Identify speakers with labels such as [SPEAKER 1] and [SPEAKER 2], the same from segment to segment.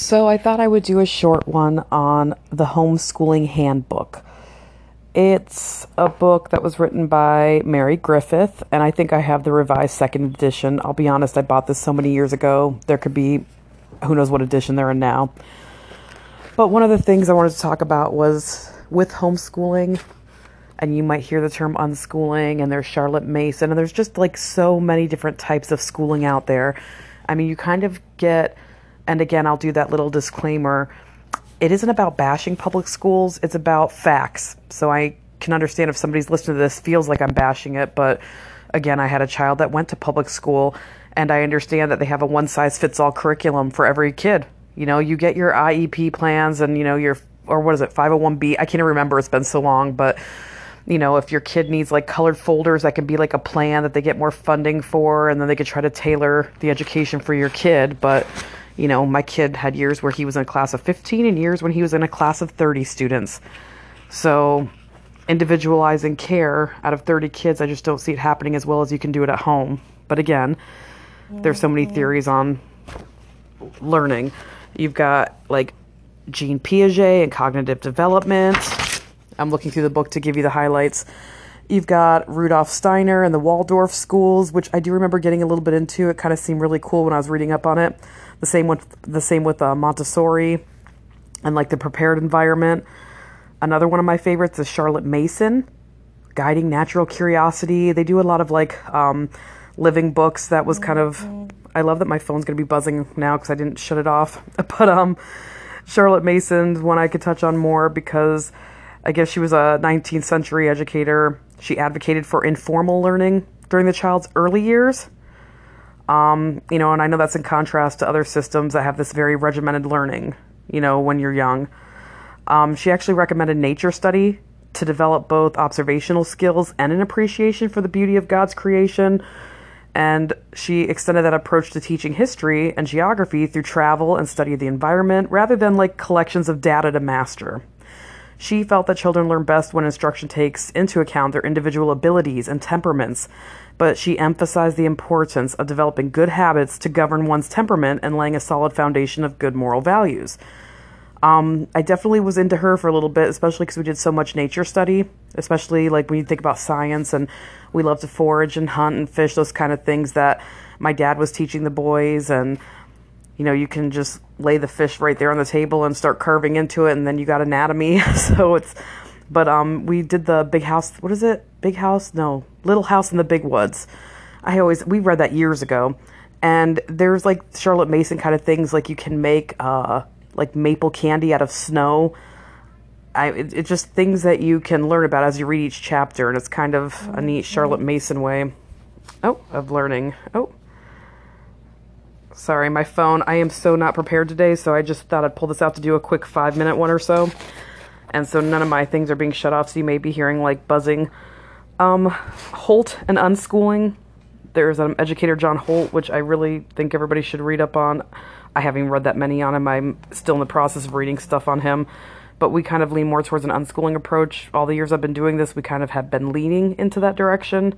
[SPEAKER 1] So I thought I would do a short one on the homeschooling handbook. It's a book that was written by Mary Griffith, and I think I have the revised second edition. I'll be honest, I bought this so many years ago. There could be who knows what edition they're in now. But one of the things I wanted to talk about was with homeschooling, and you might hear the term unschooling, and there's Charlotte Mason, and there's just like so many different types of schooling out there. I mean, you kind of get, and again, I'll do that little disclaimer it isn't about bashing public schools, it's about facts. So I can understand if somebody's listening to this feels like I'm bashing it, but again, I had a child that went to public school and I understand that they have a one size fits all curriculum for every kid. You know, you get your IEP plans and you know your or what is it, 501b? I can't remember, it's been so long, but you know, if your kid needs like colored folders, that can be like a plan that they get more funding for and then they could try to tailor the education for your kid, but you know, my kid had years where he was in a class of 15 and years when he was in a class of 30 students. So, individualizing care out of 30 kids, I just don't see it happening as well as you can do it at home. But again, there's so many mm-hmm. theories on learning. You've got like Jean Piaget and cognitive development. I'm looking through the book to give you the highlights. You've got Rudolf Steiner and the Waldorf schools, which I do remember getting a little bit into. It kind of seemed really cool when I was reading up on it. The same with the same with uh, Montessori and like the prepared environment. Another one of my favorites is Charlotte Mason, Guiding Natural Curiosity. They do a lot of like um, living books. That was kind of. I love that my phone's gonna be buzzing now because I didn't shut it off. But um, Charlotte Mason's one I could touch on more because I guess she was a 19th century educator she advocated for informal learning during the child's early years. Um, you know, and I know that's in contrast to other systems that have this very regimented learning, you know, when you're young. Um, she actually recommended nature study to develop both observational skills and an appreciation for the beauty of God's creation. And she extended that approach to teaching history and geography through travel and study of the environment rather than like collections of data to master. She felt that children learn best when instruction takes into account their individual abilities and temperaments, but she emphasized the importance of developing good habits to govern one's temperament and laying a solid foundation of good moral values. Um, I definitely was into her for a little bit, especially because we did so much nature study, especially like when you think about science and we love to forage and hunt and fish, those kind of things that my dad was teaching the boys and you know, you can just lay the fish right there on the table and start carving into it, and then you got anatomy. so it's, but um, we did the big house. What is it? Big house? No, Little House in the Big Woods. I always we read that years ago, and there's like Charlotte Mason kind of things like you can make uh like maple candy out of snow. I it, it's just things that you can learn about as you read each chapter, and it's kind of a neat Charlotte Mason way. Oh, of learning. Oh. Sorry, my phone. I am so not prepared today, so I just thought I'd pull this out to do a quick five minute one or so. And so none of my things are being shut off, so you may be hearing like buzzing. Um, Holt and unschooling. There's an educator, John Holt, which I really think everybody should read up on. I haven't read that many on him. I'm still in the process of reading stuff on him. But we kind of lean more towards an unschooling approach. All the years I've been doing this, we kind of have been leaning into that direction.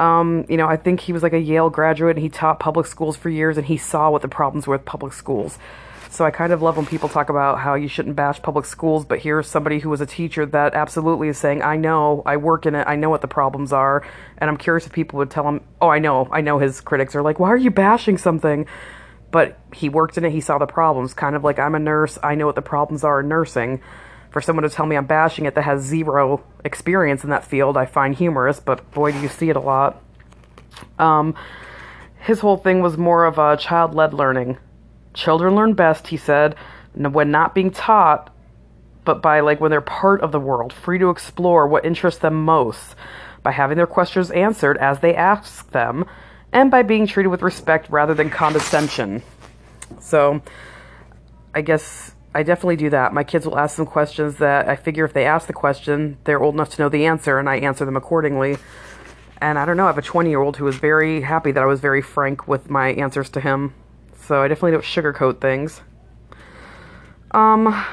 [SPEAKER 1] Um, you know, I think he was like a Yale graduate and he taught public schools for years and he saw what the problems were with public schools. So I kind of love when people talk about how you shouldn't bash public schools, but here's somebody who was a teacher that absolutely is saying, I know, I work in it, I know what the problems are. And I'm curious if people would tell him, oh, I know, I know his critics are like, why are you bashing something? But he worked in it, he saw the problems. Kind of like I'm a nurse, I know what the problems are in nursing for someone to tell me I'm bashing it that has zero experience in that field, I find humorous, but boy, do you see it a lot. Um, his whole thing was more of a child led learning. Children learn best, he said, when not being taught, but by like when they're part of the world, free to explore what interests them most, by having their questions answered as they ask them, and by being treated with respect rather than condescension. So, I guess I definitely do that. My kids will ask some questions that I figure if they ask the question, they're old enough to know the answer, and I answer them accordingly. And I don't know, I have a 20 year old who was very happy that I was very frank with my answers to him. So I definitely don't sugarcoat things. Um,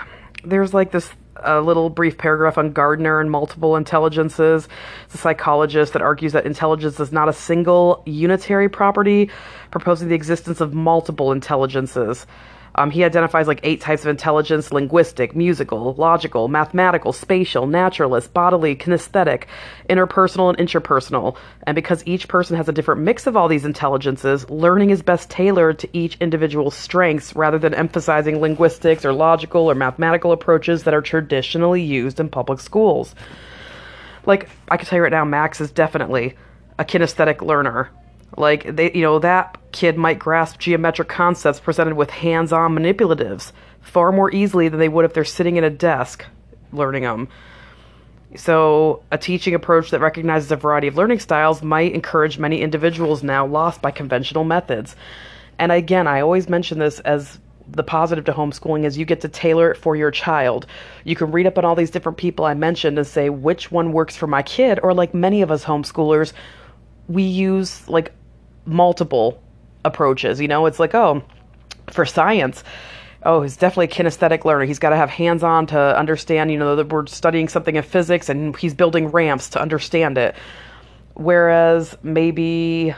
[SPEAKER 1] there's like this a little brief paragraph on Gardner and multiple intelligences. It's a psychologist that argues that intelligence is not a single unitary property, proposing the existence of multiple intelligences. Um, he identifies like eight types of intelligence linguistic, musical, logical, mathematical, spatial, naturalist, bodily, kinesthetic, interpersonal, and intrapersonal. And because each person has a different mix of all these intelligences, learning is best tailored to each individual's strengths rather than emphasizing linguistics or logical or mathematical approaches that are traditionally used in public schools. Like, I can tell you right now, Max is definitely a kinesthetic learner. Like they, you know, that kid might grasp geometric concepts presented with hands-on manipulatives far more easily than they would if they're sitting in a desk learning them. So, a teaching approach that recognizes a variety of learning styles might encourage many individuals now lost by conventional methods. And again, I always mention this as the positive to homeschooling is you get to tailor it for your child. You can read up on all these different people I mentioned and say which one works for my kid, or like many of us homeschoolers, we use like multiple approaches. You know, it's like, oh, for science, oh, he's definitely a kinesthetic learner. He's got to have hands on to understand, you know, that we're studying something in physics and he's building ramps to understand it. Whereas maybe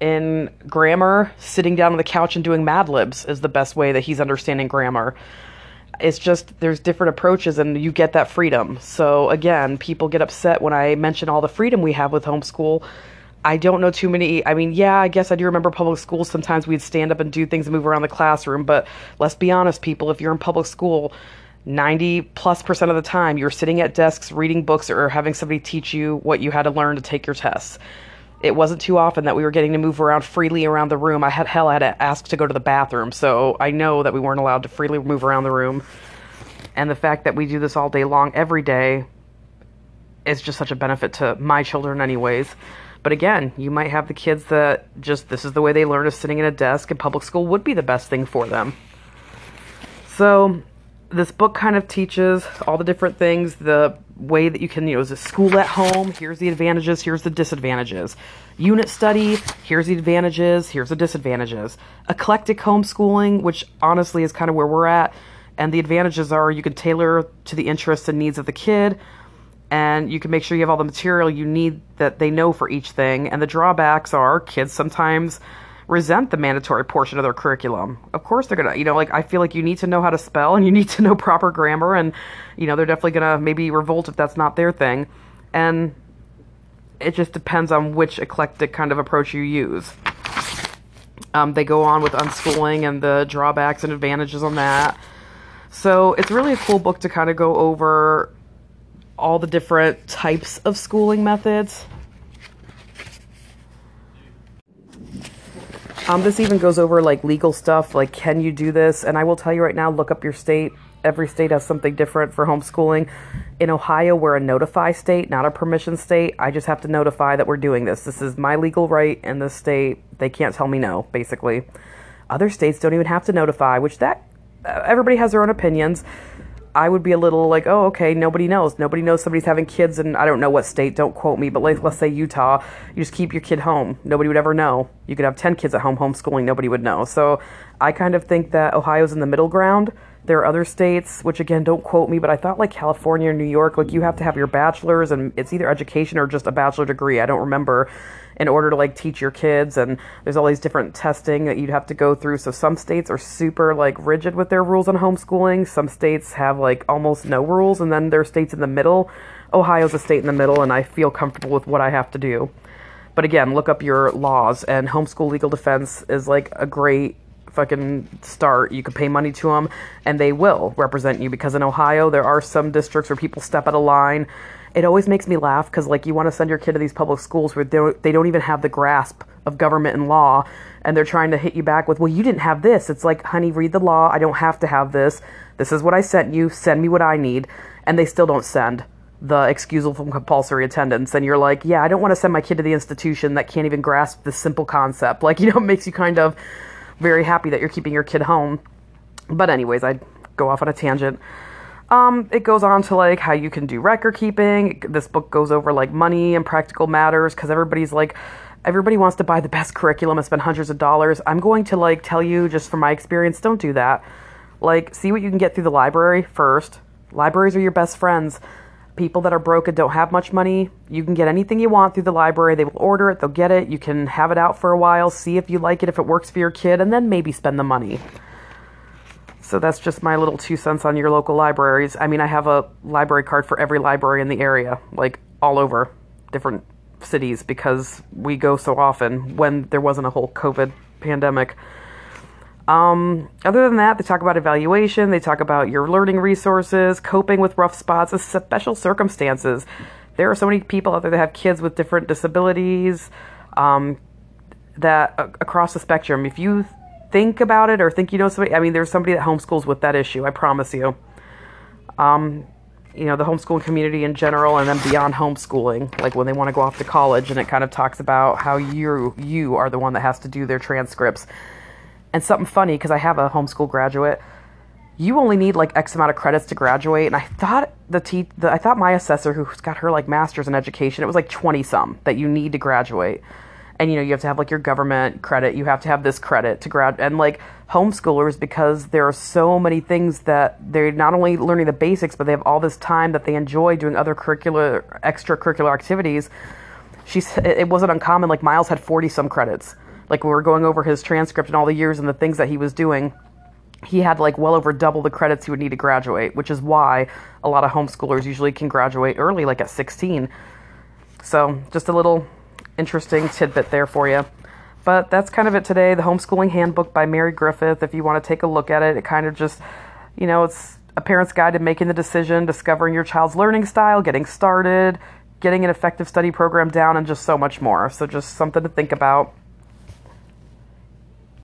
[SPEAKER 1] in grammar, sitting down on the couch and doing Mad Libs is the best way that he's understanding grammar. It's just there's different approaches and you get that freedom. So again, people get upset when I mention all the freedom we have with homeschool I don't know too many. I mean, yeah, I guess I do remember public school. Sometimes we'd stand up and do things and move around the classroom. But let's be honest, people, if you're in public school, 90 plus percent of the time, you're sitting at desks reading books or having somebody teach you what you had to learn to take your tests. It wasn't too often that we were getting to move around freely around the room. I had hell, I had to ask to go to the bathroom, so I know that we weren't allowed to freely move around the room. And the fact that we do this all day long, every day, is just such a benefit to my children, anyways. But again, you might have the kids that just this is the way they learn is sitting at a desk, and public school would be the best thing for them. So, this book kind of teaches all the different things, the way that you can, you know, is a school at home, here's the advantages, here's the disadvantages. Unit study, here's the advantages, here's the disadvantages. Eclectic homeschooling, which honestly is kind of where we're at, and the advantages are you can tailor to the interests and needs of the kid and you can make sure you have all the material you need that they know for each thing. And the drawbacks are kids sometimes resent the mandatory portion of their curriculum. Of course, they're gonna, you know, like I feel like you need to know how to spell and you need to know proper grammar, and you know, they're definitely gonna maybe revolt if that's not their thing. And it just depends on which eclectic kind of approach you use. Um, they go on with unschooling and the drawbacks and advantages on that. So it's really a cool book to kind of go over all the different types of schooling methods. Um, this even goes over like legal stuff, like can you do this? And I will tell you right now, look up your state. Every state has something different for homeschooling. In Ohio, we're a notify state, not a permission state. I just have to notify that we're doing this. This is my legal right in the state. They can't tell me no, basically. Other states don't even have to notify, which that everybody has their own opinions. I would be a little like, oh, okay, nobody knows. Nobody knows somebody's having kids, and I don't know what state, don't quote me, but like, let's say Utah, you just keep your kid home. Nobody would ever know. You could have 10 kids at home homeschooling, nobody would know. So I kind of think that Ohio's in the middle ground. There are other states, which again, don't quote me, but I thought like California or New York, like you have to have your bachelor's and it's either education or just a bachelor degree. I don't remember in order to like teach your kids and there's all these different testing that you'd have to go through. So some states are super like rigid with their rules on homeschooling. Some states have like almost no rules and then there are states in the middle. Ohio's a state in the middle and i feel comfortable with what i have to do. But again look up your laws and homeschool legal defense is like a great fucking start. You can pay money to them and they will represent you because in ohio there are some districts where people step out of line it always makes me laugh because like you want to send your kid to these public schools where they don't, they don't even have the grasp of government and law and they're trying to hit you back with well you didn't have this. It's like honey read the law. I don't have to have this. This is what i sent you. Send me what i need. And they still don't send the excusal from compulsory attendance. And you're like yeah i don't want to send my kid to the institution that can't even grasp this simple concept. Like you know it makes you kind of very happy that you're keeping your kid home. But anyways i go off on a tangent um, it goes on to like how you can do record keeping. This book goes over like money and practical matters because everybody's like, everybody wants to buy the best curriculum and spend hundreds of dollars. I'm going to like tell you just from my experience, don't do that. Like, see what you can get through the library first. Libraries are your best friends. People that are broke and don't have much money, you can get anything you want through the library. They will order it, they'll get it. You can have it out for a while, see if you like it, if it works for your kid, and then maybe spend the money. So that's just my little two cents on your local libraries. I mean, I have a library card for every library in the area, like all over different cities because we go so often when there wasn't a whole COVID pandemic. Um, other than that, they talk about evaluation, they talk about your learning resources, coping with rough spots, special circumstances. There are so many people out there that have kids with different disabilities um, that uh, across the spectrum. If you think about it or think you know somebody, I mean, there's somebody that homeschools with that issue, I promise you. Um, you know, the homeschooling community in general and then beyond homeschooling, like when they want to go off to college and it kind of talks about how you you are the one that has to do their transcripts and something funny because I have a homeschool graduate. You only need like X amount of credits to graduate, and I thought the, te- the I thought my assessor, who's got her like master's in education, it was like twenty some that you need to graduate, and you know you have to have like your government credit, you have to have this credit to grad, and like homeschoolers because there are so many things that they're not only learning the basics, but they have all this time that they enjoy doing other curricular extracurricular activities. She said it wasn't uncommon. Like Miles had forty some credits like we were going over his transcript and all the years and the things that he was doing, he had like well over double the credits he would need to graduate, which is why a lot of homeschoolers usually can graduate early, like at 16. So, just a little interesting tidbit there for you. But that's kind of it today. The Homeschooling Handbook by Mary Griffith. If you want to take a look at it, it kind of just, you know, it's a parent's guide to making the decision, discovering your child's learning style, getting started, getting an effective study program down, and just so much more. So, just something to think about.